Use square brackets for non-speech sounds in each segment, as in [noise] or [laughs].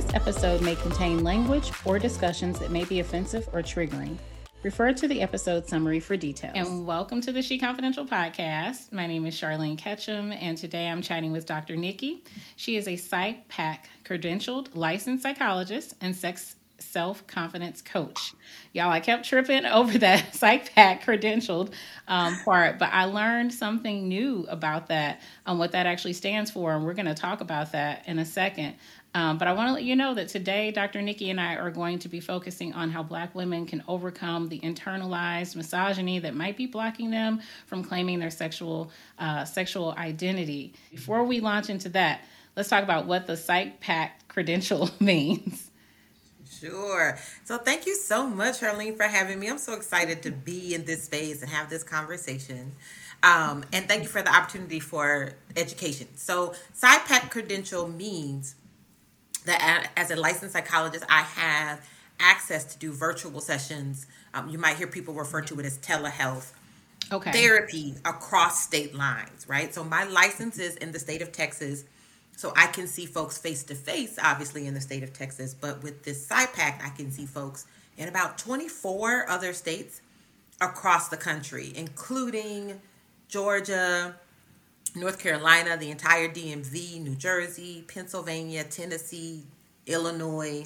This episode may contain language or discussions that may be offensive or triggering. Refer to the episode summary for details. And welcome to the She Confidential podcast. My name is Charlene Ketchum, and today I'm chatting with Dr. Nikki. She is a PsyPact credentialed licensed psychologist and sex self confidence coach. Y'all, I kept tripping [laughs] over that [laughs] Psych credentialed um, part, but I learned something new about that, and um, what that actually stands for, and we're going to talk about that in a second. Um, but I want to let you know that today, Dr. Nikki and I are going to be focusing on how Black women can overcome the internalized misogyny that might be blocking them from claiming their sexual uh, sexual identity. Before we launch into that, let's talk about what the PsyPact credential [laughs] means. Sure. So thank you so much, Charlene, for having me. I'm so excited to be in this space and have this conversation. Um, and thank you for the opportunity for education. So, Pack credential means that as a licensed psychologist, I have access to do virtual sessions. Um, you might hear people refer to it as telehealth. Okay. Therapy across state lines, right? So my license is in the state of Texas. So I can see folks face to face, obviously, in the state of Texas. But with this PsyPact, I can see folks in about 24 other states across the country, including Georgia, North Carolina, the entire DMV, New Jersey, Pennsylvania, Tennessee, Illinois.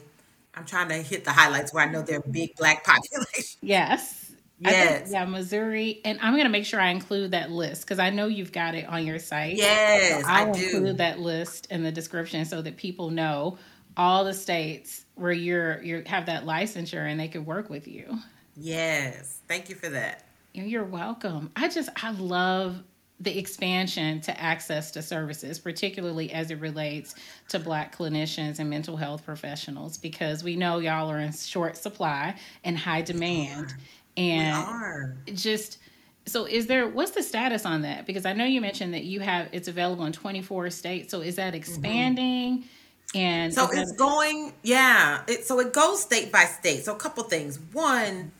I'm trying to hit the highlights where I know they're big black [laughs] population. Yes. Yes. Think, yeah, Missouri. And I'm going to make sure I include that list because I know you've got it on your site. Yes, so I will include that list in the description so that people know all the states where you're you have that licensure and they could work with you. Yes. Thank you for that. You're welcome. I just I love the expansion to access to services, particularly as it relates to Black clinicians and mental health professionals, because we know y'all are in short supply and high demand. And just so is there what's the status on that? Because I know you mentioned that you have it's available in 24 states. So is that mm-hmm. expanding? Mm-hmm. And so it's going, yeah. It, so it goes state by state. So a couple things. One,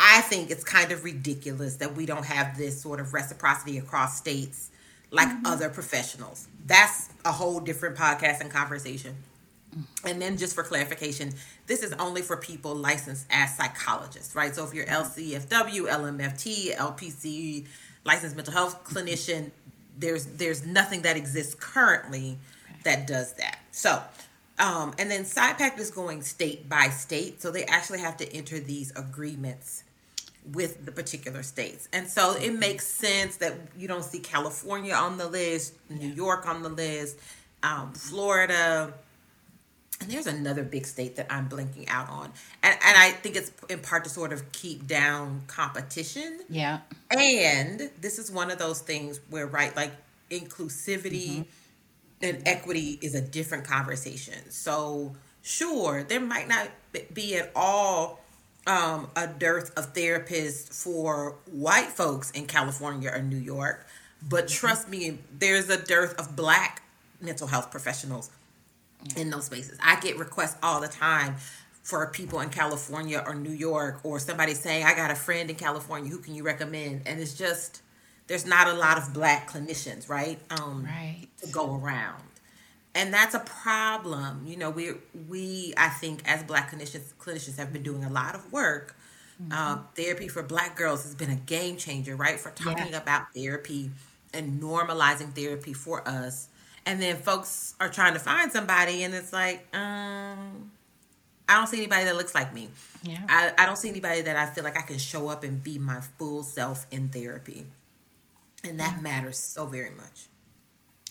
I think it's kind of ridiculous that we don't have this sort of reciprocity across states like mm-hmm. other professionals. That's a whole different podcast and conversation. And then, just for clarification, this is only for people licensed as psychologists, right? So, if you're LCSW, LMFT, LPC, licensed mental health clinician, there's there's nothing that exists currently that does that. So, um, and then PsyPact is going state by state, so they actually have to enter these agreements with the particular states. And so it makes sense that you don't see California on the list, New York on the list, um, Florida. And there's another big state that I'm blinking out on. And, and I think it's in part to sort of keep down competition. Yeah. And this is one of those things where, right, like inclusivity mm-hmm. and equity is a different conversation. So, sure, there might not be at all um, a dearth of therapists for white folks in California or New York, but mm-hmm. trust me, there's a dearth of black mental health professionals in those spaces. I get requests all the time for people in California or New York or somebody saying, I got a friend in California, who can you recommend? And it's just, there's not a lot of black clinicians, right? Um, right. To go around and that's a problem you know we we i think as black clinicians clinicians have been doing a lot of work mm-hmm. uh, therapy for black girls has been a game changer right for talking yeah. about therapy and normalizing therapy for us and then folks are trying to find somebody and it's like um i don't see anybody that looks like me yeah. I, I don't see anybody that i feel like i can show up and be my full self in therapy and that yeah. matters so very much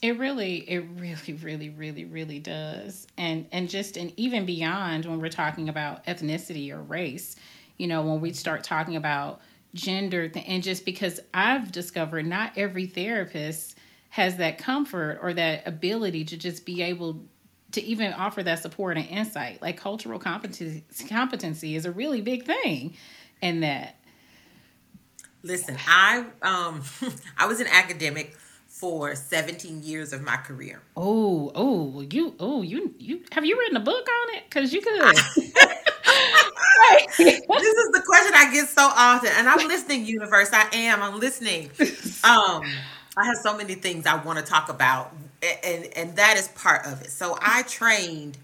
it really, it really, [laughs] really, really, really does. And and just and even beyond when we're talking about ethnicity or race, you know, when we start talking about gender and just because I've discovered not every therapist has that comfort or that ability to just be able to even offer that support and insight. Like cultural competency competency is a really big thing in that. Listen, I um [laughs] I was an academic for 17 years of my career. Oh, oh, you, oh, you, you, have you written a book on it? Because you could. [laughs] This is the question I get so often, and I'm listening, universe. I am. I'm listening. Um, I have so many things I want to talk about, and and that is part of it. So I trained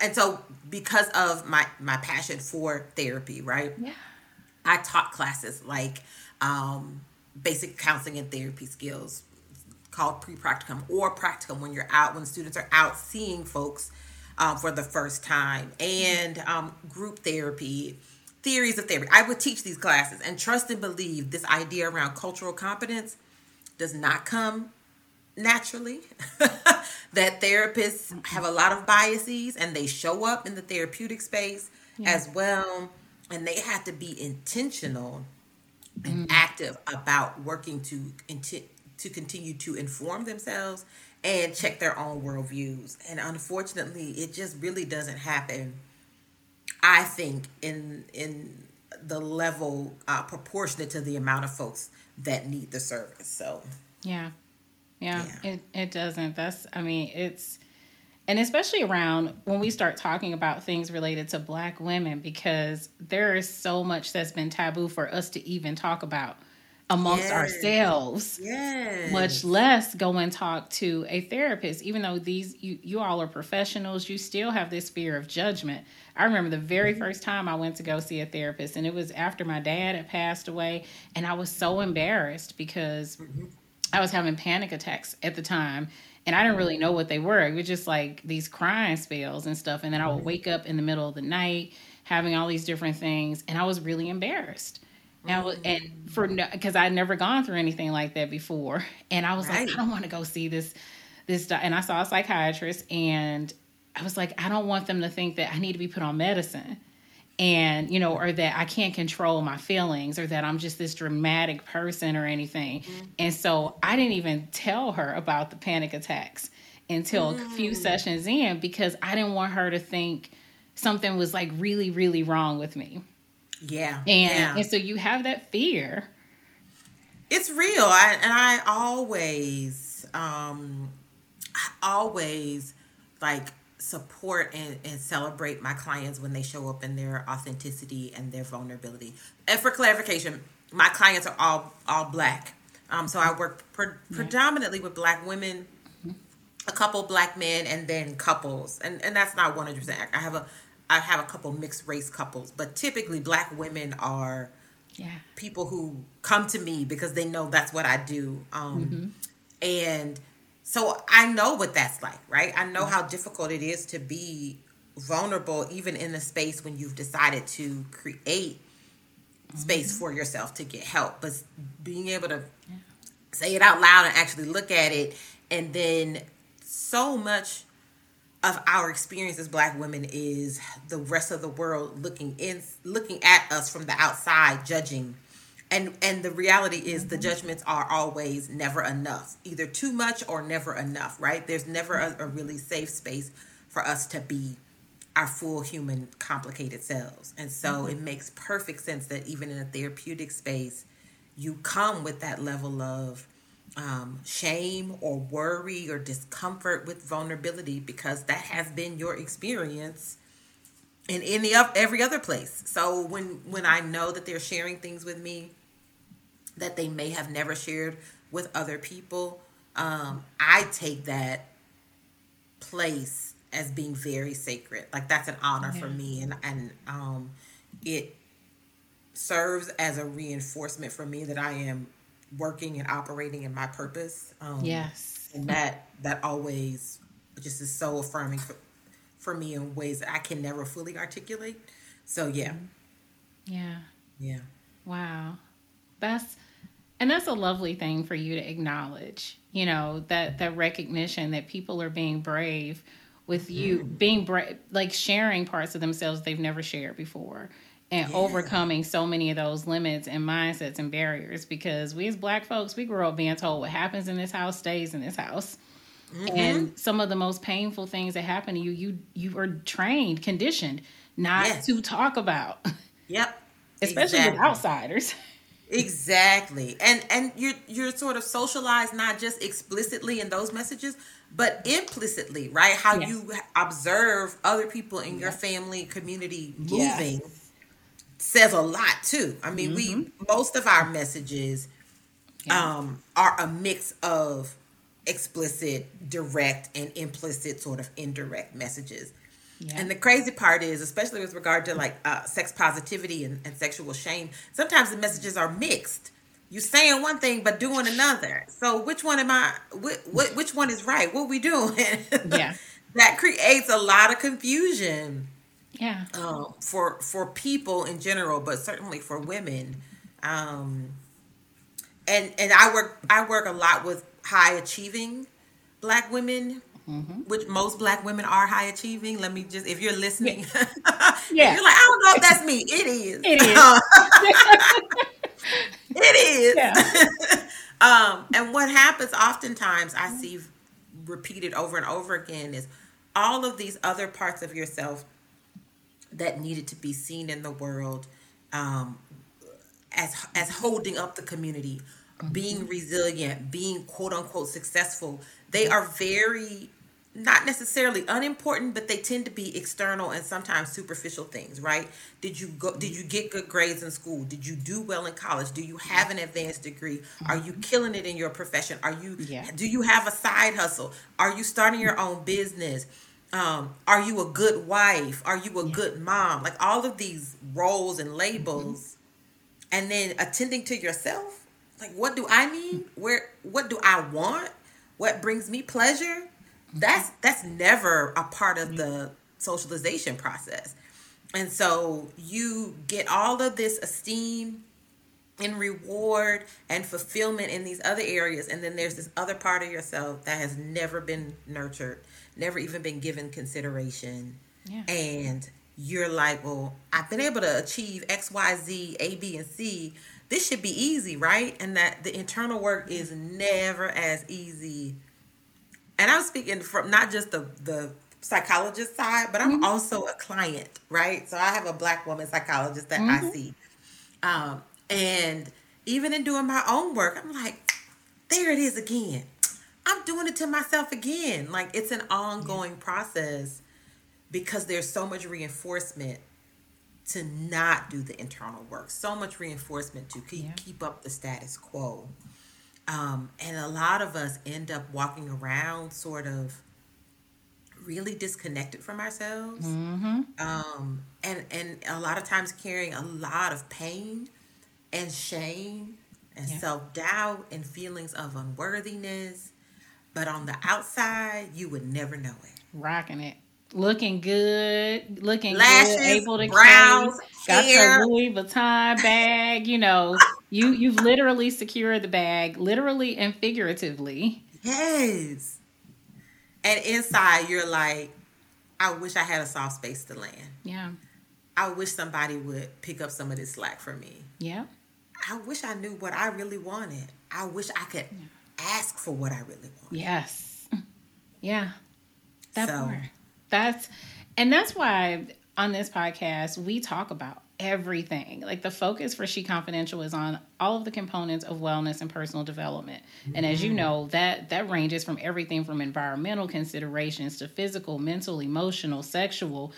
and so because of my my passion for therapy, right? Yeah. I taught classes like um, basic counseling and therapy skills called pre-practicum or practicum when you're out when students are out seeing folks um, for the first time and um, group therapy theories of therapy i would teach these classes and trust and believe this idea around cultural competence does not come naturally [laughs] that therapists have a lot of biases and they show up in the therapeutic space yeah. as well and they have to be intentional and mm. active about working to to continue to inform themselves and check their own worldviews. And unfortunately it just really doesn't happen i think in in the level uh, proportionate to the amount of folks that need the service. So yeah. Yeah, yeah. it it doesn't. That's i mean it's and especially around when we start talking about things related to black women because there is so much that's been taboo for us to even talk about amongst yes. ourselves yes. much less go and talk to a therapist even though these you, you all are professionals you still have this fear of judgment i remember the very mm-hmm. first time i went to go see a therapist and it was after my dad had passed away and i was so embarrassed because mm-hmm. i was having panic attacks at the time and I didn't really know what they were. It was just like these crying spells and stuff. And then I would wake up in the middle of the night having all these different things, and I was really embarrassed. And, was, and for because I'd never gone through anything like that before, and I was right. like, I don't want to go see this, this. And I saw a psychiatrist, and I was like, I don't want them to think that I need to be put on medicine and you know or that i can't control my feelings or that i'm just this dramatic person or anything mm-hmm. and so i didn't even tell her about the panic attacks until mm. a few mm. sessions in because i didn't want her to think something was like really really wrong with me yeah and yeah. and so you have that fear it's real I, and i always um i always like support and, and celebrate my clients when they show up in their authenticity and their vulnerability. And for clarification, my clients are all all black. Um, so I work pre- predominantly with black women, a couple black men, and then couples. And and that's not one hundred percent. I have a I have a couple mixed race couples, but typically black women are yeah. people who come to me because they know that's what I do. Um, mm-hmm. And so I know what that's like, right? I know how difficult it is to be vulnerable, even in the space when you've decided to create space mm-hmm. for yourself to get help. But being able to yeah. say it out loud and actually look at it, and then so much of our experience as black women is the rest of the world looking in looking at us from the outside judging. And and the reality is the judgments are always never enough either too much or never enough right? There's never a, a, really safe space for us to be our full human complicated selves. And so mm-hmm. it makes perfect sense that even in a therapeutic space you come with that level of um, shame or worry or discomfort with vulnerability because that has been your experience in any of every other place. So when when I know that they're sharing things with me that they may have never shared with other people, um, I take that place as being very sacred. Like that's an honor yeah. for me, and and um, it serves as a reinforcement for me that I am working and operating in my purpose. Um, yes, and that that always just is so affirming for, for me in ways that I can never fully articulate. So yeah. Yeah. Yeah. Wow. That's and that's a lovely thing for you to acknowledge, you know, that that recognition that people are being brave with you mm. being brave like sharing parts of themselves they've never shared before and yeah. overcoming so many of those limits and mindsets and barriers because we as black folks we grew up being told what happens in this house stays in this house Mm-hmm. And some of the most painful things that happen to you, you you are trained, conditioned not yes. to talk about. [laughs] Yep. Especially exactly. with outsiders. Exactly. And and you're you're sort of socialized not just explicitly in those messages, but implicitly, right? How yes. you observe other people in yes. your family community moving. Says a lot too. I mean, mm-hmm. we most of our messages um are a mix of explicit, direct, and implicit sort of indirect messages. Yeah. And the crazy part is, especially with regard to like uh, sex positivity and, and sexual shame, sometimes the messages are mixed. You saying one thing but doing another. So which one am I? Which, which one is right? What we doing? [laughs] Yeah, that creates a lot of confusion. Yeah, um, for for people in general, but certainly for women. Um, and and I work I work a lot with high achieving black women Mm-hmm. which most black women are high achieving. Let me just, if you're listening, yeah, [laughs] yeah. you're like, I don't know if that's me. It is. It is. [laughs] [laughs] it is. Yeah. um, and what happens oftentimes, I see repeated over and over again, is all of these other parts of yourself that needed to be seen in the world um, as as holding up the community, mm-hmm. being resilient, being quote unquote successful. They are very not necessarily unimportant, but they tend to be external and sometimes superficial things, right? Did you go did you get good grades in school? Did you do well in college? Do you have an advanced degree? Are you killing it in your profession? Are you yeah. do you have a side hustle? Are you starting your own business? Um, are you a good wife? Are you a good mom? Like all of these roles and labels mm-hmm. and then attending to yourself. Like what do I need Where what do I want? What brings me pleasure? that's that's never a part of the socialization process and so you get all of this esteem and reward and fulfillment in these other areas and then there's this other part of yourself that has never been nurtured never even been given consideration yeah. and you're like well i've been able to achieve x y z a b and c this should be easy right and that the internal work is never as easy and I'm speaking from not just the the psychologist side, but I'm mm-hmm. also a client, right? So I have a black woman psychologist that mm-hmm. I see. Um, and even in doing my own work, I'm like, there it is again. I'm doing it to myself again. Like it's an ongoing yeah. process because there's so much reinforcement to not do the internal work, so much reinforcement to keep, yeah. keep up the status quo. Um, and a lot of us end up walking around sort of really disconnected from ourselves. Mm-hmm. Um, and, and a lot of times carrying a lot of pain and shame and yeah. self doubt and feelings of unworthiness. But on the outside, you would never know it. Rocking it looking good, looking Lashes, good, able to brows, carry, got your Louis Vuitton [laughs] bag. You know, you you've literally secured the bag, literally and figuratively. Yes. And inside, you're like, I wish I had a soft space to land. Yeah. I wish somebody would pick up some of this slack for me. Yeah. I wish I knew what I really wanted. I wish I could yeah. Ask for what I really want. Yes. Yeah. That so, part. That's and that's why on this podcast we talk about everything. Like the focus for She Confidential is on all of the components of wellness and personal development. Mm-hmm. And as you mm-hmm. know, that that ranges from everything from environmental considerations to physical, mental, emotional, sexual,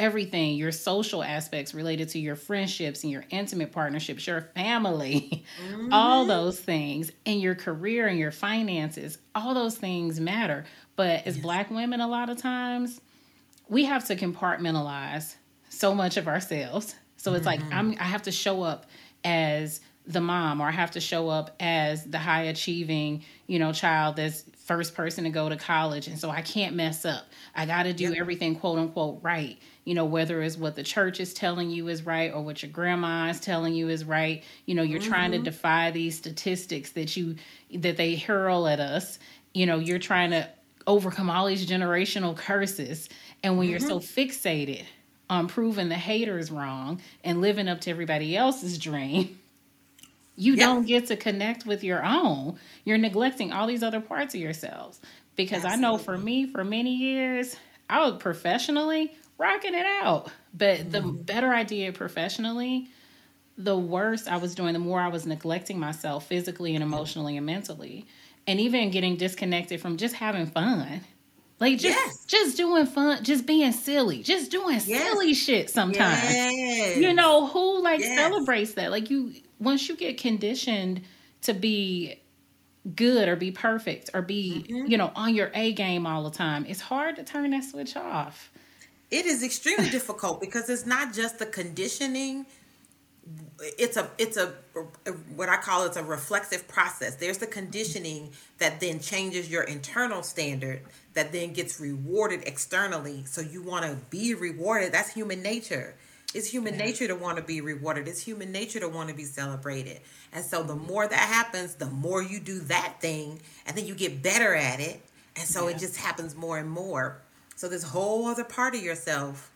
everything, your social aspects related to your friendships and your intimate partnerships, your family, [laughs] mm-hmm. all those things, and your career and your finances, all those things matter. But as yes. black women, a lot of times, we have to compartmentalize so much of ourselves. So it's mm-hmm. like I'm I have to show up as the mom or I have to show up as the high achieving, you know, child that's first person to go to college and so I can't mess up. I got to do yep. everything quote unquote right. You know, whether it's what the church is telling you is right or what your grandma is telling you is right. You know, you're mm-hmm. trying to mm-hmm. defy these statistics that you that they hurl at us. You know, you're trying to overcome all these generational curses. And when mm-hmm. you're so mm-hmm. fixated on proving the haters wrong and living up to everybody else's dream, you yep. don't get to connect with your own. You're neglecting all these other parts of yourselves. Because Absolutely. I know for me, for many years, I was professionally rocking it out. But mm-hmm. the better I did professionally, the worse I was doing, the more I was neglecting myself physically and emotionally and mentally and even getting disconnected from just having fun. Like just yes. just doing fun, just being silly, just doing yes. silly shit sometimes. Yes. You know, who like celebrates that? Like you once you get conditioned to be good or be perfect or be, mm-hmm. you know, on your A game all the time, it's hard to turn that switch off. It is extremely difficult because it's not just the conditioning it's a it's a, a, what I call it's a reflexive process. There's the conditioning that then changes your internal standard that then gets rewarded externally. So you want to be rewarded. That's human nature. It's human yeah. nature to want to be rewarded. It's human nature to want to be celebrated. And so the more that happens, the more you do that thing, and then you get better at it. And so yeah. it just happens more and more. So this whole other part of yourself,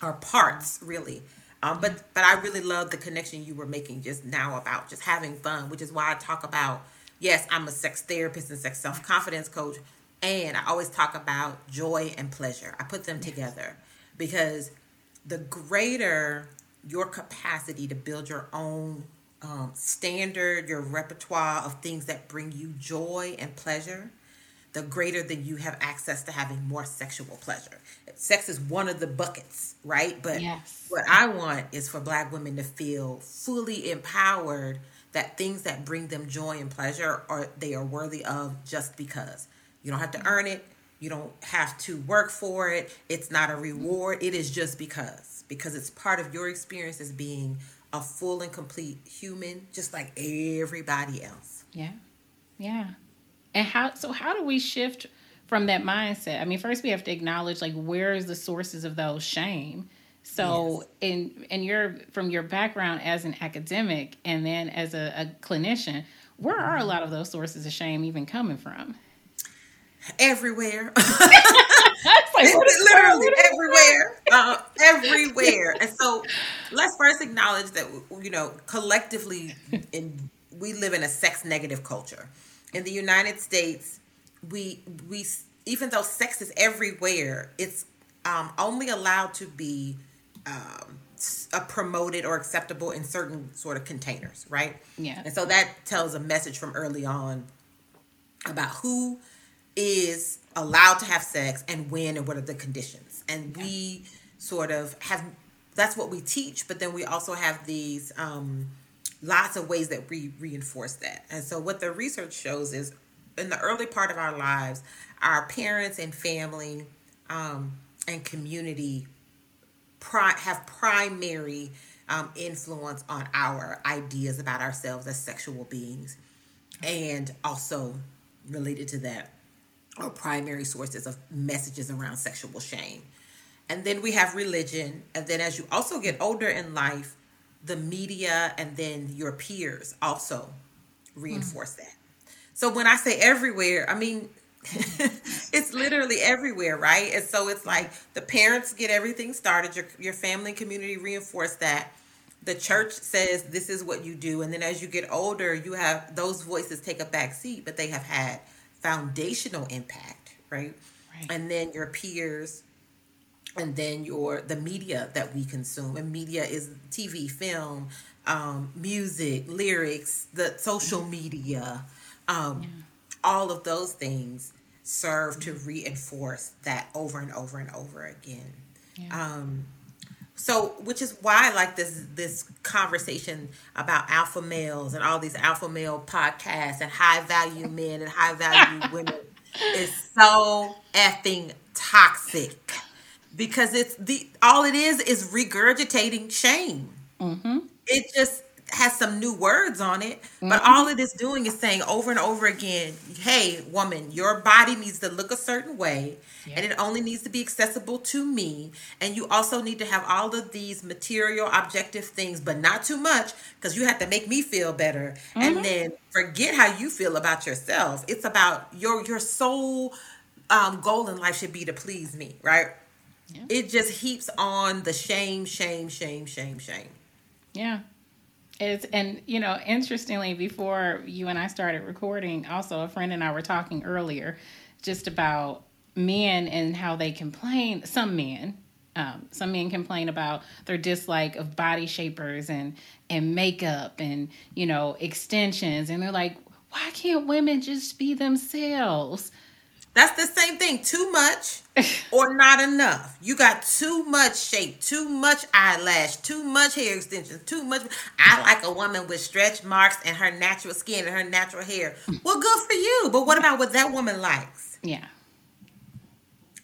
or parts really, um, but but I really love the connection you were making just now about just having fun, which is why I talk about yes, I'm a sex therapist and sex self confidence coach, and I always talk about joy and pleasure. I put them together because the greater your capacity to build your own um, standard, your repertoire of things that bring you joy and pleasure, the greater that you have access to having more sexual pleasure. Sex is one of the buckets, right? But yes. what I want is for black women to feel fully empowered that things that bring them joy and pleasure are they are worthy of just because. You don't have to earn it. You don't have to work for it. It's not a reward. It is just because because it's part of your experience as being a full and complete human just like everybody else. Yeah. Yeah. And how so how do we shift from that mindset? I mean, first we have to acknowledge like where is the sources of those shame? So yes. in in your from your background as an academic and then as a, a clinician, where are a lot of those sources of shame even coming from? Everywhere. [laughs] like, literally everywhere, uh, everywhere. And so, let's first acknowledge that you know collectively, in we live in a sex negative culture in the United States, we we even though sex is everywhere, it's um, only allowed to be um, uh, promoted or acceptable in certain sort of containers, right? Yeah. And so that tells a message from early on about who is allowed to have sex and when and what are the conditions. And we sort of have that's what we teach, but then we also have these um, lots of ways that we reinforce that. And so, what the research shows is in the early part of our lives, our parents and family um, and community pri- have primary um, influence on our ideas about ourselves as sexual beings. And also related to that are primary sources of messages around sexual shame. And then we have religion. And then as you also get older in life, the media and then your peers also reinforce mm. that. So when I say everywhere, I mean [laughs] it's literally everywhere, right? And so it's like the parents get everything started, your your family and community reinforce that. The church says this is what you do, and then as you get older, you have those voices take a back seat, but they have had foundational impact, right? right. And then your peers and then your the media that we consume and media is tv film um, music lyrics the social media um, yeah. all of those things serve to reinforce that over and over and over again yeah. um, so which is why i like this this conversation about alpha males and all these alpha male podcasts and high value men and high value women [laughs] is so effing toxic because it's the all it is is regurgitating shame. Mm-hmm. It just has some new words on it, mm-hmm. but all it is doing is saying over and over again, "Hey, woman, your body needs to look a certain way, yeah. and it only needs to be accessible to me. And you also need to have all of these material, objective things, but not too much, because you have to make me feel better. Mm-hmm. And then forget how you feel about yourself. It's about your your sole um, goal in life should be to please me, right? Yeah. It just heaps on the shame, shame, shame, shame, shame. Yeah. It's and you know, interestingly, before you and I started recording, also a friend and I were talking earlier just about men and how they complain. Some men, um, some men complain about their dislike of body shapers and and makeup and you know extensions, and they're like, why can't women just be themselves? That's the same thing. Too much [laughs] or not enough. You got too much shape, too much eyelash, too much hair extensions, too much. I like a woman with stretch marks and her natural skin and her natural hair. Well, good for you. But what about what that woman likes? Yeah.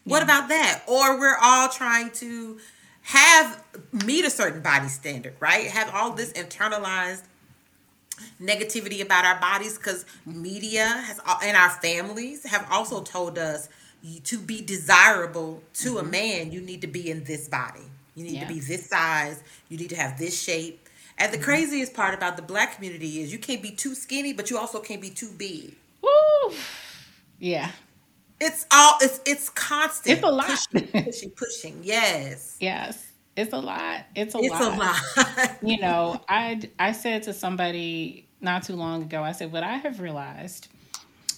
What about that? Or we're all trying to have meet a certain body standard, right? Have all this internalized negativity about our bodies because media has and our families have also told us to be desirable to mm-hmm. a man, you need to be in this body. You need yeah. to be this size. You need to have this shape. And the mm-hmm. craziest part about the black community is you can't be too skinny, but you also can't be too big. Woo! Yeah. It's all it's it's constant. It's a lot. Pushing, pushing, pushing. Yes. Yes. It's a lot. It's a it's lot. a lot. [laughs] you know, I I said to somebody not too long ago, I said, what I have realized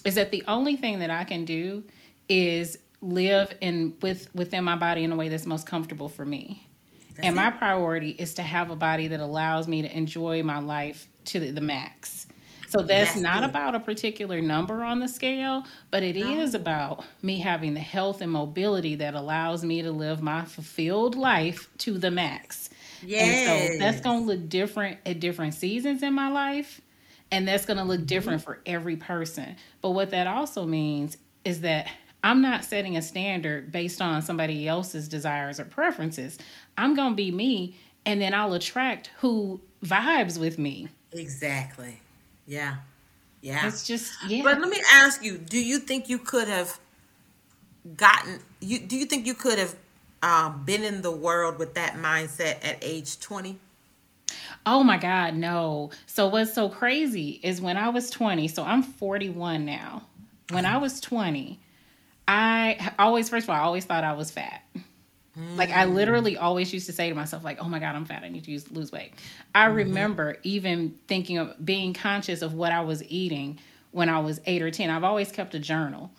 is that the only thing that I can do is live in with within my body in a way that's most comfortable for me. That's and my priority is to have a body that allows me to enjoy my life to the, the max. So that's, that's not good. about a particular number on the scale, but it no. is about me having the health and mobility that allows me to live my fulfilled life to the max. Yes. And so that's going to look different at different seasons in my life. And that's going to look mm-hmm. different mm-hmm. for every person. But what that also means is that I'm not setting a standard based on somebody else's desires or preferences. I'm going to be me, and then I'll attract who vibes with me. Exactly. Yeah. Yeah. It's just yeah. But let me ask you, do you think you could have gotten you do you think you could have um, been in the world with that mindset at age 20? Oh my God, no. So what's so crazy is when I was 20, so I'm 41 now. When I was 20, I always, first of all, I always thought I was fat. Like I literally always used to say to myself, like, "Oh my God, I'm fat. I need to use, lose weight." I mm-hmm. remember even thinking of being conscious of what I was eating when I was eight or ten. I've always kept a journal,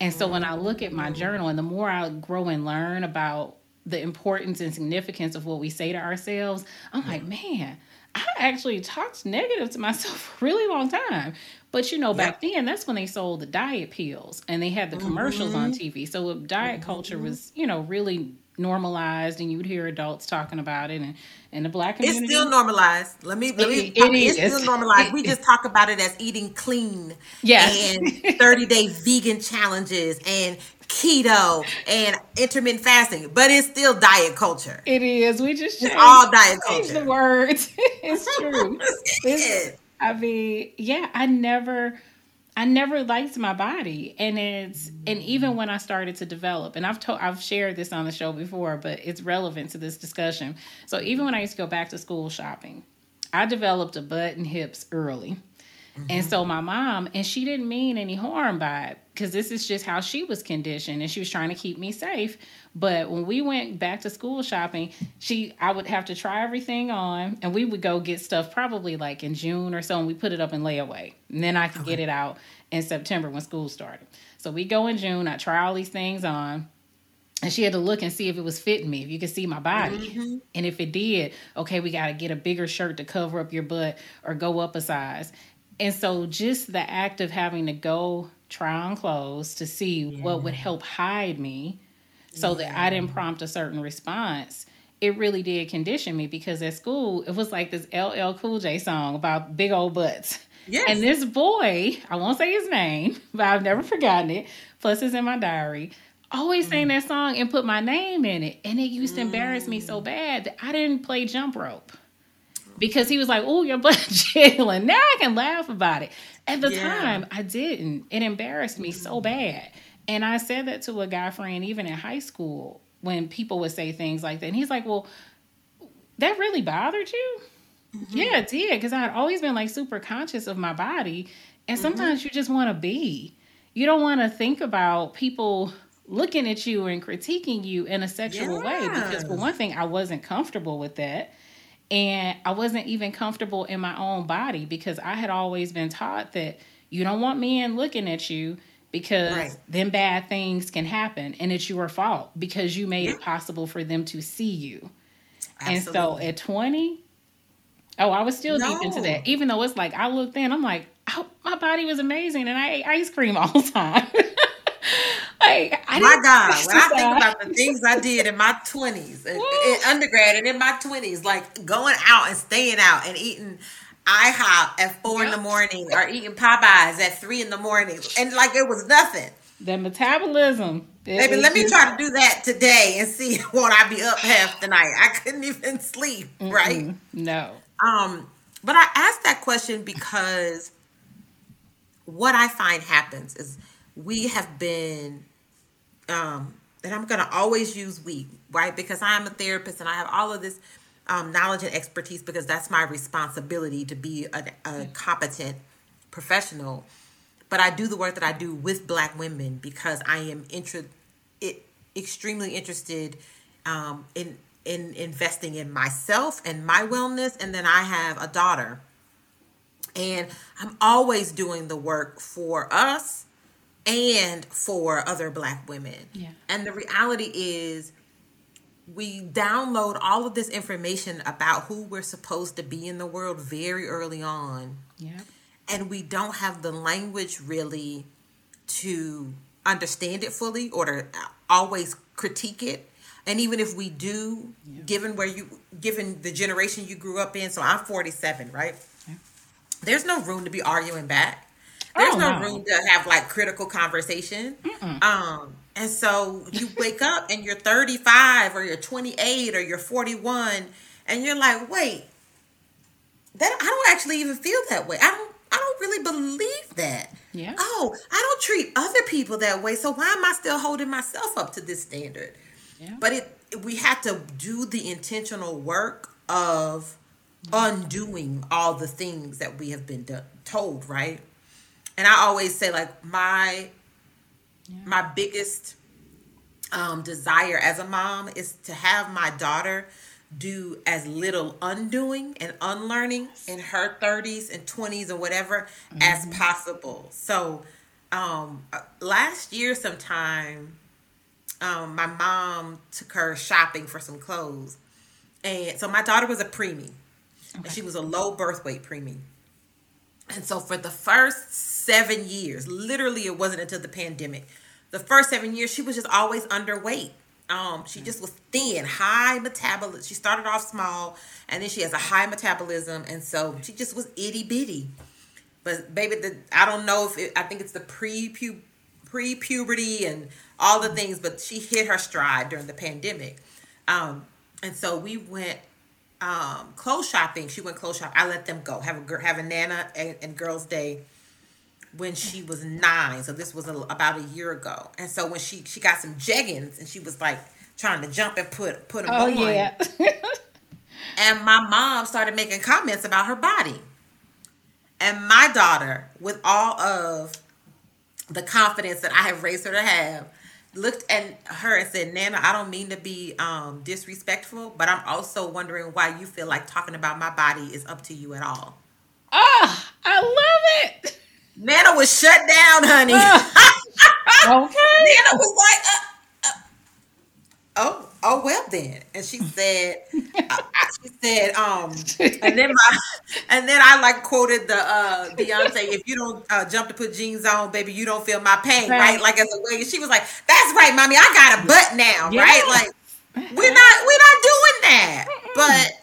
and so when I look at my mm. journal, and the more I grow and learn about the importance and significance of what we say to ourselves, I'm like, man, I actually talked negative to myself [laughs] for a really long time. But you know, back then, that's when they sold the diet pills and they had the commercials mm-hmm. on TV. So diet mm-hmm. culture was, you know, really normalized and you'd hear adults talking about it and in the black community. it's still normalized. Let me let me it, it it's is. still normalized. We just talk about it as eating clean yes. and [laughs] 30 day vegan challenges and keto and intermittent fasting but it's still diet culture. It is. We just it's all diet culture the words. [laughs] It's true. [laughs] It's, i mean yeah i never I never liked my body and it's and even when I started to develop and I've told I've shared this on the show before but it's relevant to this discussion. So even when I used to go back to school shopping, I developed a butt and hips early. Mm-hmm. And so my mom, and she didn't mean any harm by it because this is just how she was conditioned and she was trying to keep me safe. But when we went back to school shopping, she I would have to try everything on and we would go get stuff probably like in June or so and we put it up in layaway. And then I could okay. get it out in September when school started. So we go in June, I try all these things on. And she had to look and see if it was fitting me, if you could see my body. Mm-hmm. And if it did, okay, we got to get a bigger shirt to cover up your butt or go up a size. And so just the act of having to go try on clothes to see yeah. what would help hide me so yeah. that I didn't prompt a certain response, it really did condition me because at school it was like this LL Cool J song about big old butts. Yes. And this boy, I won't say his name, [laughs] but I've never forgotten it. Plus, it's in my diary. Always mm. sang that song and put my name in it. And it used to embarrass me so bad that I didn't play jump rope because he was like, "Oh, your butt [laughs] jiggling." Now I can laugh about it. At the yeah. time, I didn't. It embarrassed me so bad. And I said that to a guy friend, even in high school, when people would say things like that. And he's like, "Well, that really bothered you?" Mm-hmm. Yeah, it did because I had always been like super conscious of my body, and mm-hmm. sometimes mm-hmm. you just want to be. You don't want to think about people looking at you and critiquing you in a sexual yeah. way because for one thing, I wasn't comfortable with that and I wasn't even comfortable in my own body because I had always been taught that you don't want men looking at you because right. then bad things can happen and it's your fault because you made it possible for them to see you. Absolutely. And so at 20, oh, I was still no. deep into that. Even though it's like I looked in, I'm like, oh, my body was amazing and I ate ice cream all the time. [laughs] like, I my God, [laughs] when I think about the things I [laughs] did in my twenties, in, in undergrad and in my twenties, like going out and staying out and eating IHOP at four yep. in the morning or eating Popeyes at three in the morning, and like it was nothing. The metabolism Baby, let me try to do that today and see [laughs] won't I be up half the night. I couldn't even sleep, Mm-mm, right? No. Um, but I asked that question because what I find happens is we have been um and I'm gonna always use we, right? Because I'm a therapist and I have all of this um, knowledge and expertise because that's my responsibility to be a, a competent professional. But I do the work that I do with Black women because I am inter- it, extremely interested um, in in investing in myself and my wellness, and then I have a daughter, and I'm always doing the work for us and for other Black women. Yeah. And the reality is we download all of this information about who we're supposed to be in the world very early on. Yeah and we don't have the language really to understand it fully or to always critique it and even if we do yeah. given where you given the generation you grew up in so i'm 47 right yeah. there's no room to be arguing back there's oh, no, no, room to have like critical conversation Mm-mm. um and so you wake up and you're 35 or you're 28 or you're 41 and you're like wait that i don't actually even feel that way i don't I don't really believe that. Yeah. Oh, I don't treat other people that way. So why am I still holding myself up to this standard? Yeah. But it we have to do the intentional work of undoing all the things that we have been do- told, right? And I always say like my yeah. my biggest um, desire as a mom is to have my daughter do as little undoing and unlearning in her 30s and 20s or whatever mm-hmm. as possible. So, um, uh, last year sometime, um, my mom took her shopping for some clothes. And so my daughter was a preemie. Okay. And she was a low birth weight preemie. And so for the first seven years, literally it wasn't until the pandemic, the first seven years, she was just always underweight. Um, she just was thin, high metabolism. She started off small, and then she has a high metabolism, and so she just was itty bitty. But baby, the I don't know if it, I think it's the pre pre puberty and all the things, but she hit her stride during the pandemic. Um, and so we went um, clothes shopping. She went clothes shopping. I let them go have a have a nana and, and girls' day when she was nine. So this was a, about a year ago. And so when she she got some jeggings and she was like trying to jump and put put them oh, on. Yeah. and my mom started making comments about her body. And my daughter, with all of the confidence that I have raised her to have, looked at her and said, Nana, I don't mean to be um, disrespectful, but I'm also wondering why you feel like talking about my body is up to you at all. Ah, oh, I love it. Nana was shut down, honey. Uh, [laughs] okay. Nana was like, uh, uh, "Oh, oh well then," and she said, uh, "She said, um," and then my, and then I like quoted the uh Beyonce, "If you don't uh, jump to put jeans on, baby, you don't feel my pain, right?" right? Like as a way, she was like, "That's right, mommy, I got a butt now, yeah. right?" Like we're not we're not doing that, but.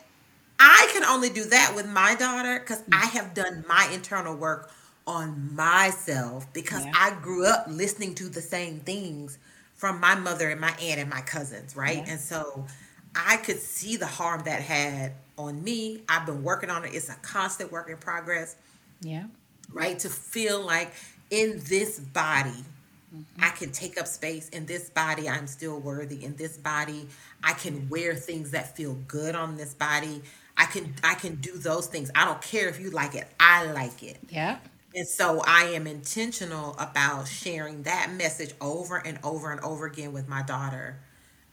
I can only do that with my daughter because I have done my internal work on myself because yeah. I grew up listening to the same things from my mother and my aunt and my cousins, right? Yeah. And so I could see the harm that had on me. I've been working on it. It's a constant work in progress. Yeah. Right? To feel like in this body, mm-hmm. I can take up space. In this body, I'm still worthy. In this body, I can wear things that feel good on this body. I can I can do those things. I don't care if you like it. I like it. Yeah. And so I am intentional about sharing that message over and over and over again with my daughter.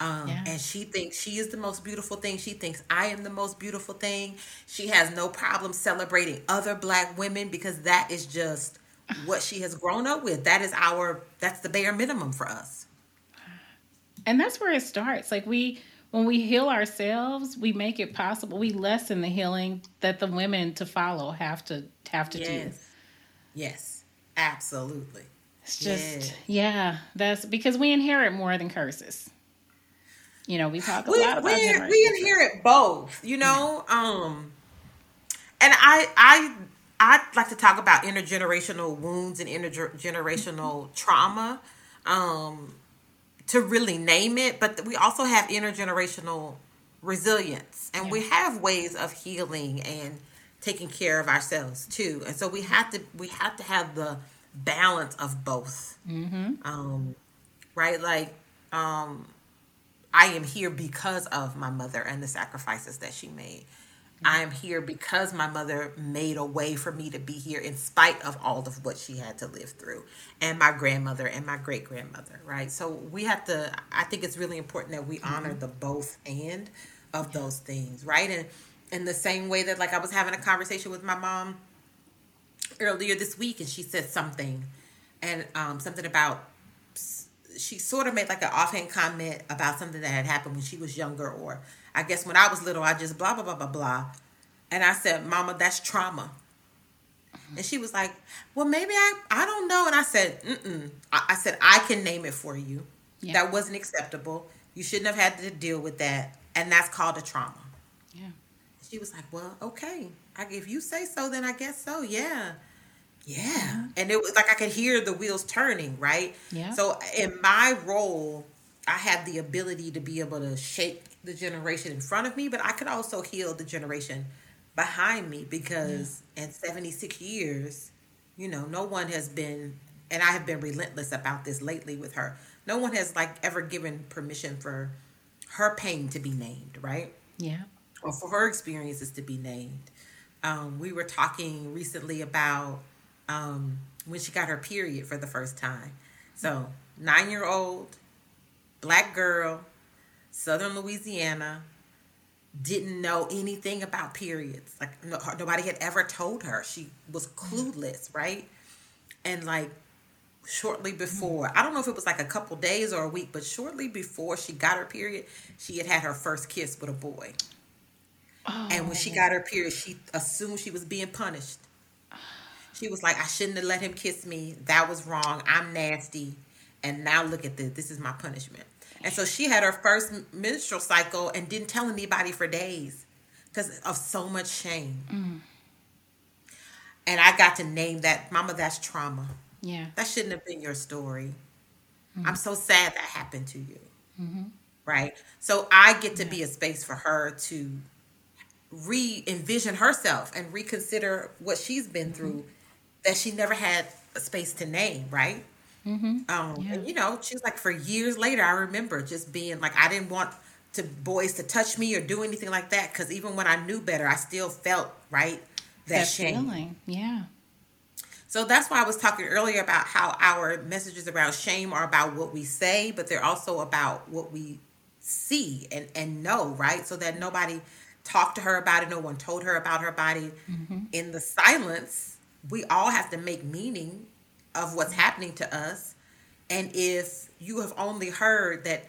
Um, yeah. And she thinks she is the most beautiful thing. She thinks I am the most beautiful thing. She has no problem celebrating other black women because that is just what she has grown up with. That is our, that's the bare minimum for us. And that's where it starts. Like we, when we heal ourselves, we make it possible. We lessen the healing that the women to follow have to have to yes. do. Yes, absolutely. It's just yeah. yeah, that's because we inherit more than curses. You know, we talk a we, lot about we, we inherit both. You know, um, and I I I like to talk about intergenerational wounds and intergenerational trauma. Um, to really name it, but we also have intergenerational resilience and yeah. we have ways of healing and taking care of ourselves too. And so we have to we have to have the balance of both. Mm-hmm. Um, right? Like um, I am here because of my mother and the sacrifices that she made. I am here because my mother made a way for me to be here in spite of all of what she had to live through, and my grandmother and my great grandmother, right? So we have to, I think it's really important that we honor mm-hmm. the both and of those things, right? And in the same way that, like, I was having a conversation with my mom earlier this week, and she said something, and um, something about she sort of made like an offhand comment about something that had happened when she was younger, or I guess when I was little, I just blah blah blah blah blah. And I said, Mama, that's trauma. And she was like, Well, maybe I I don't know. And I said, Mm-mm. I, I said, I can name it for you. Yeah. That wasn't acceptable. You shouldn't have had to deal with that. And that's called a trauma. She was like, Well, okay. I, if you say so, then I guess so. Yeah. Yeah. Mm-hmm. And it was like I could hear the wheels turning, right? Yeah. So in my role, I have the ability to be able to shape the generation in front of me, but I could also heal the generation behind me because yeah. in 76 years, you know, no one has been, and I have been relentless about this lately with her. No one has like ever given permission for her pain to be named, right? Yeah. Or for her experiences to be named. Um, we were talking recently about um, when she got her period for the first time. So, nine year old, black girl, Southern Louisiana, didn't know anything about periods. Like no, nobody had ever told her. She was clueless, right? And like shortly before, I don't know if it was like a couple days or a week, but shortly before she got her period, she had had her first kiss with a boy. Oh. And when she got her period, she assumed she was being punished. She was like, I shouldn't have let him kiss me. That was wrong. I'm nasty. And now look at this. This is my punishment. And so she had her first menstrual cycle and didn't tell anybody for days because of so much shame. Mm. And I got to name that, Mama, that's trauma. Yeah. That shouldn't have been your story. Mm. I'm so sad that happened to you. Mm-hmm. Right? So I get to yeah. be a space for her to re envision herself and reconsider what she's been mm-hmm. through that she never had a space to name, right? Mm-hmm. Um, yeah. and you know, she was like, for years later, I remember just being like, I didn't want to boys to touch me or do anything like that because even when I knew better, I still felt right that, that shame. Feeling. Yeah. So that's why I was talking earlier about how our messages around shame are about what we say, but they're also about what we see and and know, right? So that nobody talked to her about it, no one told her about her body. Mm-hmm. In the silence, we all have to make meaning of what's happening to us. And if you have only heard that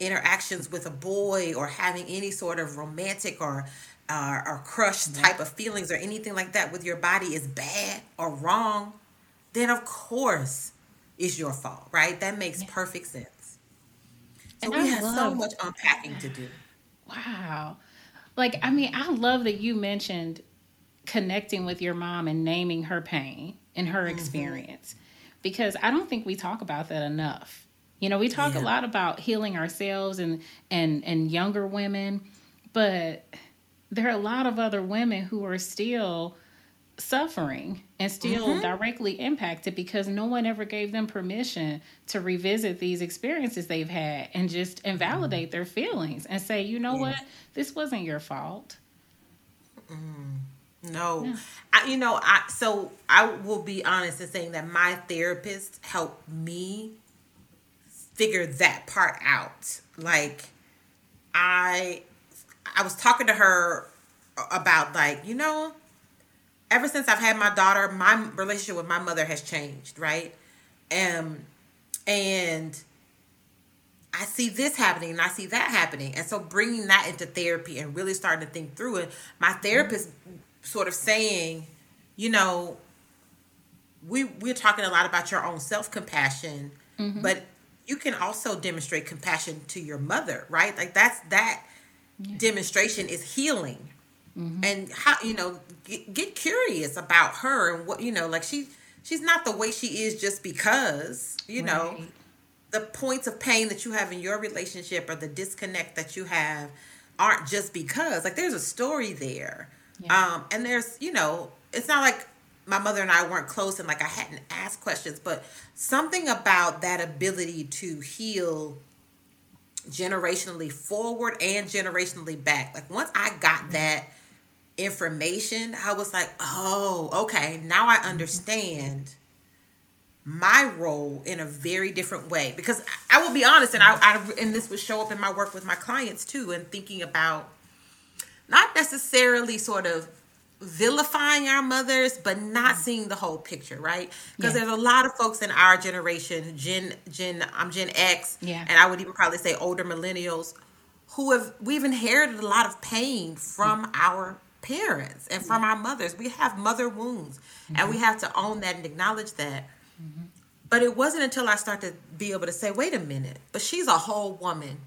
interactions with a boy or having any sort of romantic or uh, or crush type of feelings or anything like that with your body is bad or wrong, then of course it's your fault, right? That makes yeah. perfect sense. So and we I have love, so much unpacking to do. Wow. Like, I mean, I love that you mentioned connecting with your mom and naming her pain and her mm-hmm. experience because I don't think we talk about that enough. You know, we talk yeah. a lot about healing ourselves and and and younger women, but there are a lot of other women who are still suffering and still mm-hmm. directly impacted because no one ever gave them permission to revisit these experiences they've had and just invalidate mm-hmm. their feelings and say, you know yes. what, this wasn't your fault. Mm. No, yeah. I, you know, I so I will be honest in saying that my therapist helped me figure that part out. Like, I I was talking to her about like you know, ever since I've had my daughter, my relationship with my mother has changed, right? Um, and I see this happening and I see that happening. And so bringing that into therapy and really starting to think through it, my therapist sort of saying, you know, we we're talking a lot about your own self compassion, mm-hmm. but you can also demonstrate compassion to your mother, right? Like that's that yeah. demonstration is healing. Mm-hmm. And how you know get, get, curious about her and what you know like she she's not the way she is just because you right. know the points of pain that you have in your relationship or the disconnect that you have aren't just because like there's a story there yeah. um and there's you know it's not like my mother and I weren't close and like I hadn't asked questions but something about that ability to heal generationally forward and generationally back like once I got that information I was like oh okay now I mm-hmm. understand my role in a very different way because I will be honest and I, mm-hmm. I and this would show up in my work with my clients too and thinking about not necessarily sort of vilifying our mothers but not mm-hmm. seeing the whole picture right because yeah. there's a lot of folks in our generation gen gen i'm gen x yeah. and i would even probably say older millennials who have we've inherited a lot of pain from mm-hmm. our parents and from our mothers we have mother wounds mm-hmm. and we mm-hmm. have to own that and acknowledge that Mm-hmm. But it wasn't until I started to be able to say, wait a minute, but she's a whole woman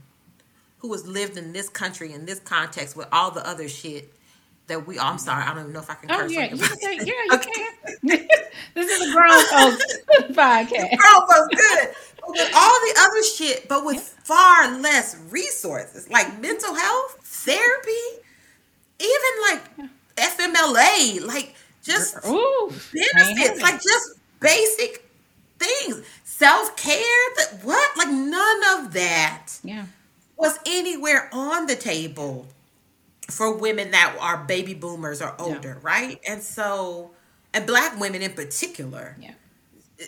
who has lived in this country in this context with all the other shit that we. Oh, I'm sorry, I don't even know if I can. Oh curse yeah, you can, yeah, [laughs] you okay. can. [laughs] this is a grown folks [laughs] podcast. Grown folks, good. But with all the other shit, but with far less resources, like mental health, therapy, even like FMLA, like just Ooh, benefits, like just basic things. Self care, that what? Like none of that yeah. was anywhere on the table for women that are baby boomers or older, yeah. right? And so, and black women in particular. Yeah.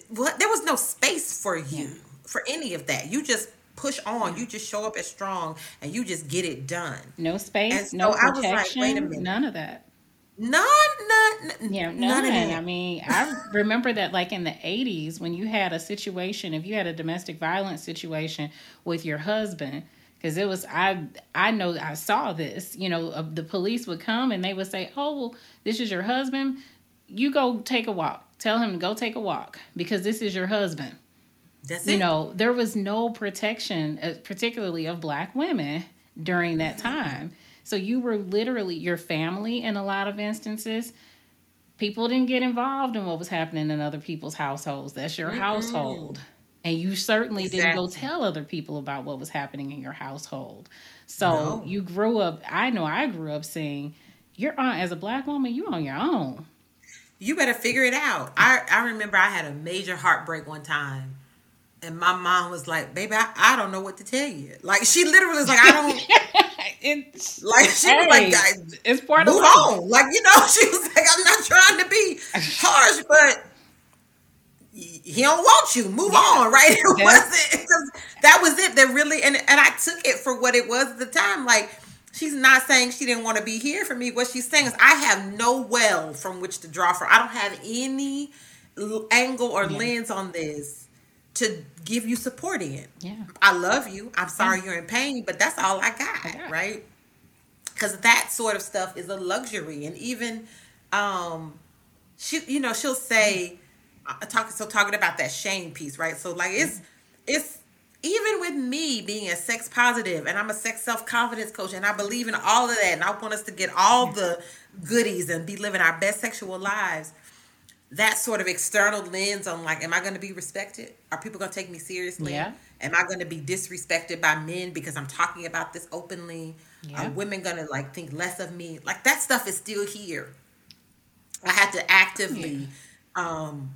What there was no space for you yeah. for any of that. You just push on. You just show up as strong and you just get it done. No space, so no protection, like, none of that. None, none, yeah, none. none I mean, I remember that like in the '80s when you had a situation, if you had a domestic violence situation with your husband, because it was I I know I saw this. You know, uh, the police would come and they would say, "Oh, well, this is your husband. You go take a walk. Tell him to go take a walk because this is your husband." That's you it. know, there was no protection, uh, particularly of black women during that time. So you were literally your family in a lot of instances. People didn't get involved in what was happening in other people's households. That's your mm-hmm. household. And you certainly exactly. didn't go tell other people about what was happening in your household. So no. you grew up, I know I grew up seeing you're on as a black woman, you're on your own. You better figure it out. I, I remember I had a major heartbreak one time and my mom was like, "Baby, I, I don't know what to tell you." Like she literally was like, "I don't." [laughs] it's like she hey, was like, "It's part move of on." Like you know, [laughs] she was like, "I'm not trying to be harsh, but." He don't want you. Move yeah. on, [laughs] right? It yeah. wasn't. that was it. That really, and and I took it for what it was at the time. Like she's not saying she didn't want to be here for me. What she's saying is, I have no well from which to draw from. I don't have any angle or yeah. lens on this to give you support in. Yeah. I love you. I'm sorry yeah. you're in pain, but that's all I got, I got. right? Cuz that sort of stuff is a luxury and even um she you know, she'll say uh, talking so talking about that shame piece, right? So like it's it's even with me being a sex positive and I'm a sex self-confidence coach and I believe in all of that and I want us to get all the goodies and be living our best sexual lives that sort of external lens on like, am I going to be respected? Are people going to take me seriously? Yeah. Am I going to be disrespected by men because I'm talking about this openly? Yeah. Are women going to like think less of me? Like that stuff is still here. I had to actively, yeah. um,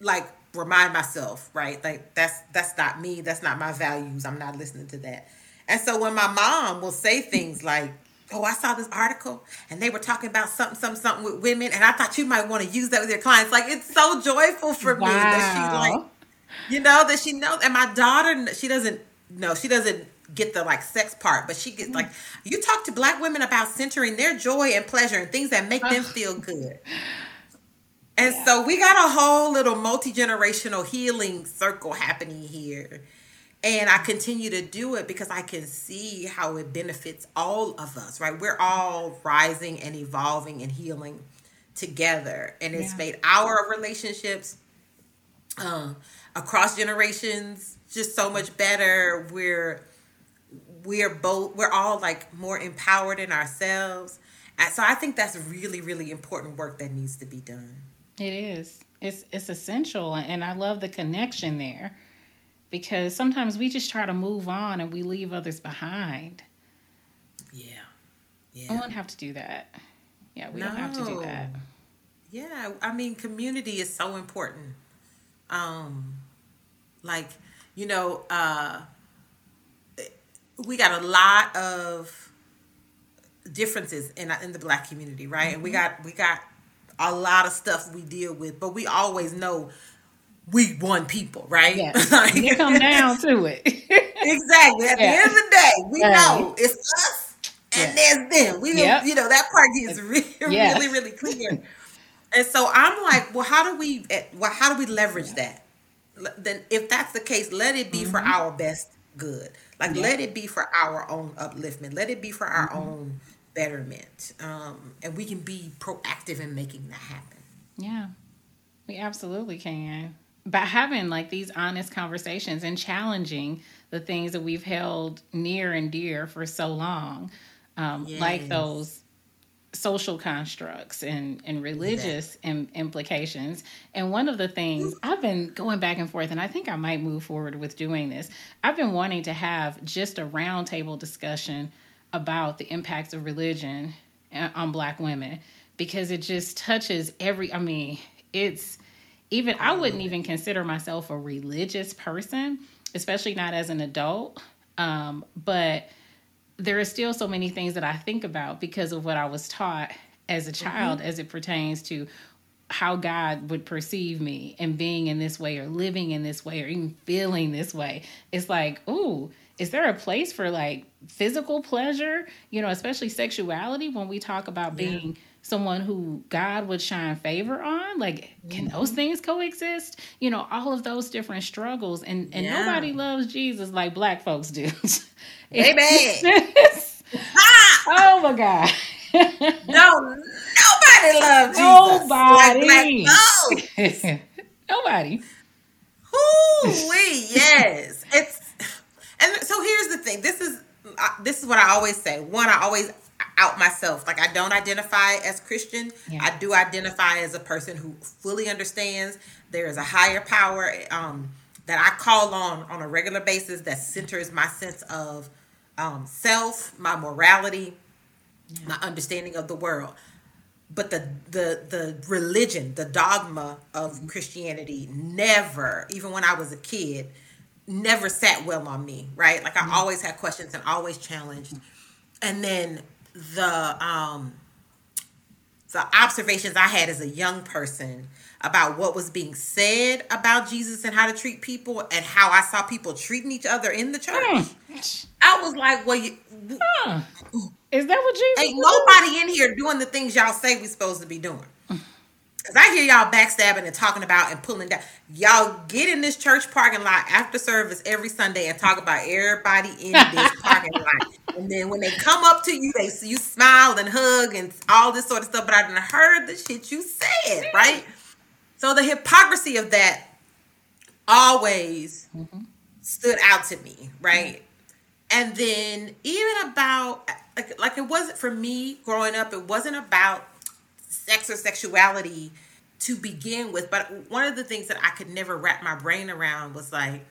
like remind myself, right? Like that's that's not me. That's not my values. I'm not listening to that. And so when my mom will say things like, oh, I saw this article and they were talking about something, something, something with women, and I thought you might want to use that with your clients. Like it's so joyful for wow. me that she's like, you know, that she knows. And my daughter, she doesn't know, she doesn't get the like sex part, but she gets like, mm. you talk to black women about centering their joy and pleasure and things that make them feel good. And yeah. so we got a whole little multi generational healing circle happening here and I continue to do it because I can see how it benefits all of us, right? We're all rising and evolving and healing together. And it's yeah. made our relationships um, across generations just so much better. We're we're both we're all like more empowered in ourselves. And so I think that's really, really important work that needs to be done. It is. It's it's essential and I love the connection there because sometimes we just try to move on and we leave others behind. Yeah. Yeah. We don't have to do that. Yeah, we no. don't have to do that. Yeah, I mean community is so important. Um like, you know, uh we got a lot of differences in in the black community, right? Mm-hmm. And we mm-hmm. got we got a lot of stuff we deal with, but we always know we one people, right? Yeah. [laughs] like, you come down to it. [laughs] exactly. At yeah. the end of the day, we know it's us and yeah. there's them. We yep. you know that part gets [laughs] really, yes. really, really clear. and so I'm like, well, how do we eh, well, how do we leverage that? Then if that's the case, let it be mm-hmm. for our best good. Like let it be for our own upliftment. Let it be for our mm-hmm. own betterment. Um, and we can be proactive in making that happen. Yeah. We absolutely can by having like these honest conversations and challenging the things that we've held near and dear for so long, um, yes. like those social constructs and, and religious Im- implications. And one of the things I've been going back and forth, and I think I might move forward with doing this. I've been wanting to have just a roundtable discussion about the impacts of religion uh, on Black women because it just touches every, I mean, it's even I wouldn't even consider myself a religious person, especially not as an adult. Um, but there are still so many things that I think about because of what I was taught as a child mm-hmm. as it pertains to how God would perceive me and being in this way or living in this way or even feeling this way. It's like, ooh, is there a place for like physical pleasure, you know, especially sexuality when we talk about being yeah someone who God would shine favor on? Like, can mm-hmm. those things coexist? You know, all of those different struggles, and and yeah. nobody loves Jesus like Black folks do. [laughs] Amen. [laughs] oh my God. [laughs] no, nobody loves Jesus. Nobody. Like nobody. Who we yes. It's and so here's the thing. This is this is what I always say. One, I always out myself. Like I don't identify as Christian. Yeah. I do identify as a person who fully understands there is a higher power um, that I call on on a regular basis that centers my sense of um, self, my morality, yeah. my understanding of the world. But the the the religion, the dogma of mm-hmm. Christianity, never, even when I was a kid, never sat well on me. Right? Like I mm-hmm. always had questions and always challenged. And then the um the observations I had as a young person about what was being said about Jesus and how to treat people and how I saw people treating each other in the church. Mm. I was like, well, you, huh. is that what Jesus? Ain't nobody in here doing the things y'all say we're supposed to be doing. Cause I hear y'all backstabbing and talking about and pulling down. Y'all get in this church parking lot after service every Sunday and talk about everybody in this [laughs] parking lot. And then when they come up to you, they see you smile and hug and all this sort of stuff. But I didn't heard the shit you said, right? So the hypocrisy of that always mm-hmm. stood out to me, right? And then even about like like it wasn't for me growing up, it wasn't about sex or sexuality to begin with. But one of the things that I could never wrap my brain around was like,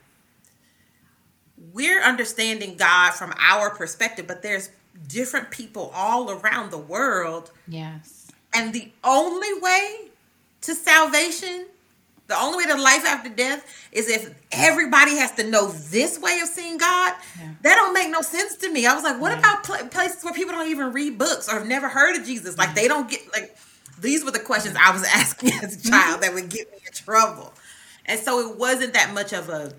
we're understanding God from our perspective, but there's different people all around the world. Yes. And the only way to salvation, the only way to life after death is if everybody has to know this way of seeing God. Yeah. That don't make no sense to me. I was like, what yeah. about pl- places where people don't even read books or have never heard of Jesus? Like they don't get like these were the questions I was [laughs] asking as a child that would get me in trouble. And so it wasn't that much of a,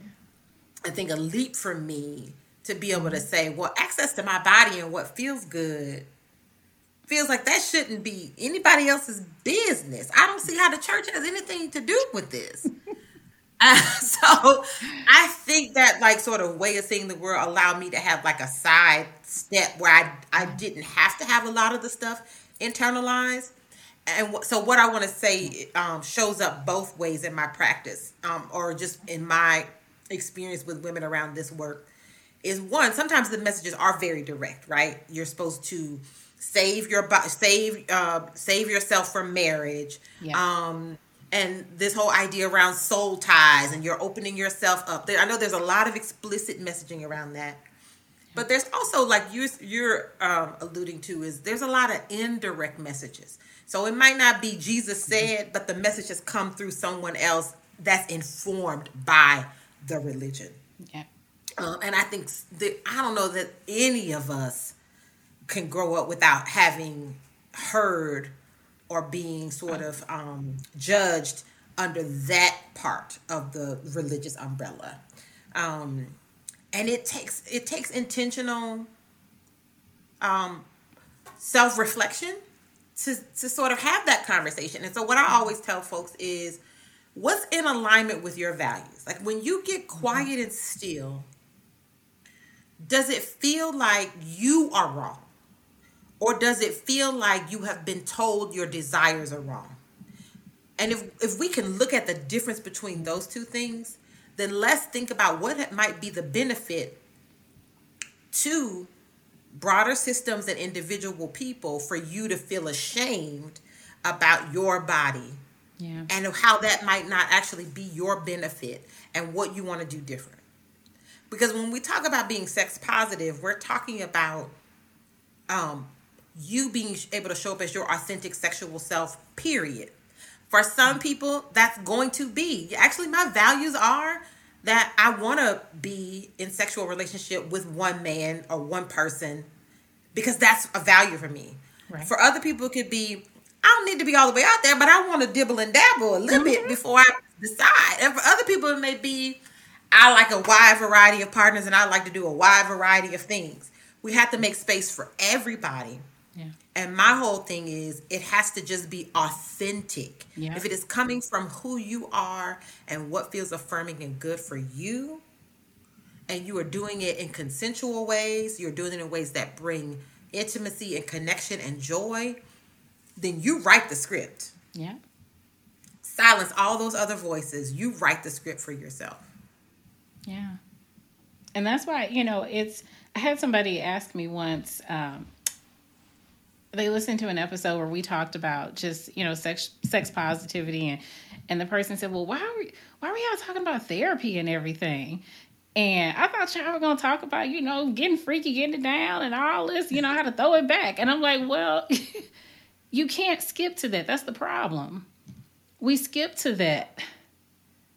I think, a leap for me to be able to say, well, access to my body and what feels good feels like that shouldn't be anybody else's business. I don't see how the church has anything to do with this. [laughs] uh, [laughs] so I think that like sort of way of seeing the world allowed me to have like a side step where I I didn't have to have a lot of the stuff internalized and so what I want to say um, shows up both ways in my practice, um, or just in my experience with women around this work, is one. Sometimes the messages are very direct, right? You're supposed to save your save uh, save yourself from marriage. Yeah. Um, and this whole idea around soul ties and you're opening yourself up. There, I know there's a lot of explicit messaging around that. But there's also like you're you're um, alluding to is there's a lot of indirect messages. So it might not be Jesus said, but the message has come through someone else that's informed by the religion. Yeah. Um, and I think that I don't know that any of us can grow up without having heard or being sort of um, judged under that part of the religious umbrella. Um, and it takes it takes intentional um, self reflection to to sort of have that conversation. And so what I always tell folks is what's in alignment with your values. Like when you get quiet and still, does it feel like you are wrong? Or does it feel like you have been told your desires are wrong? And if if we can look at the difference between those two things, then let's think about what might be the benefit to broader systems and individual people for you to feel ashamed about your body yeah. and how that might not actually be your benefit and what you want to do different. Because when we talk about being sex positive, we're talking about um, you being able to show up as your authentic sexual self, period. For some people, that's going to be. Actually, my values are that I want to be in sexual relationship with one man or one person because that's a value for me. Right. For other people, it could be I don't need to be all the way out there, but I want to dibble and dabble a little mm-hmm. bit before I decide. And for other people, it may be I like a wide variety of partners and I like to do a wide variety of things. We have to make space for everybody. Yeah. And my whole thing is it has to just be authentic. Yeah. If it is coming from who you are and what feels affirming and good for you, and you are doing it in consensual ways, you're doing it in ways that bring intimacy and connection and joy, then you write the script. Yeah. Silence all those other voices. You write the script for yourself. Yeah. And that's why, you know, it's I had somebody ask me once, um, they listened to an episode where we talked about just you know sex sex positivity and and the person said well why are we, why are we all talking about therapy and everything and I thought y'all were gonna talk about you know getting freaky getting it down and all this you know how to throw it back and I'm like well [laughs] you can't skip to that that's the problem we skip to that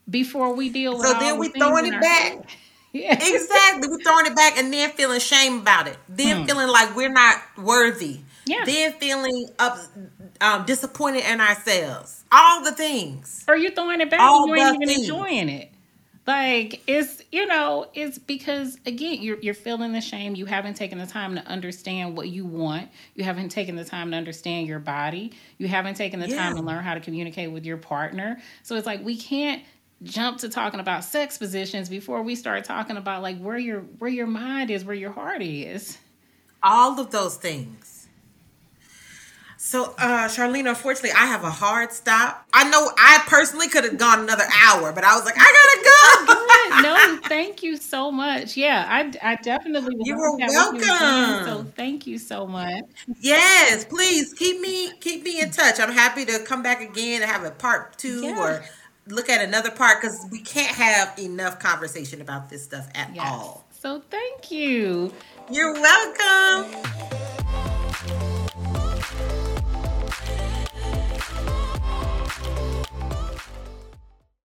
before we deal with so then we throwing it back [laughs] yeah. Exactly. We're throwing it back and then feeling shame about it. Then hmm. feeling like we're not worthy. Yeah. Then feeling up, um, disappointed in ourselves. All the things. Or you're throwing it back All and you ain't even things. enjoying it. Like it's you know it's because again you're you're feeling the shame. You haven't taken the time to understand what you want. You haven't taken the time to understand your body. You haven't taken the yeah. time to learn how to communicate with your partner. So it's like we can't jump to talking about sex positions before we start talking about like where your where your mind is, where your heart is. All of those things. So, uh, Charlene, unfortunately, I have a hard stop. I know I personally could have gone another hour, but I was like, I gotta go. [laughs] no, thank you so much. Yeah, I, I definitely. You were welcome. You so thank you so much. Yes, please keep me keep me in touch. I'm happy to come back again and have a part two yeah. or look at another part because we can't have enough conversation about this stuff at yes. all. So thank you. You're welcome.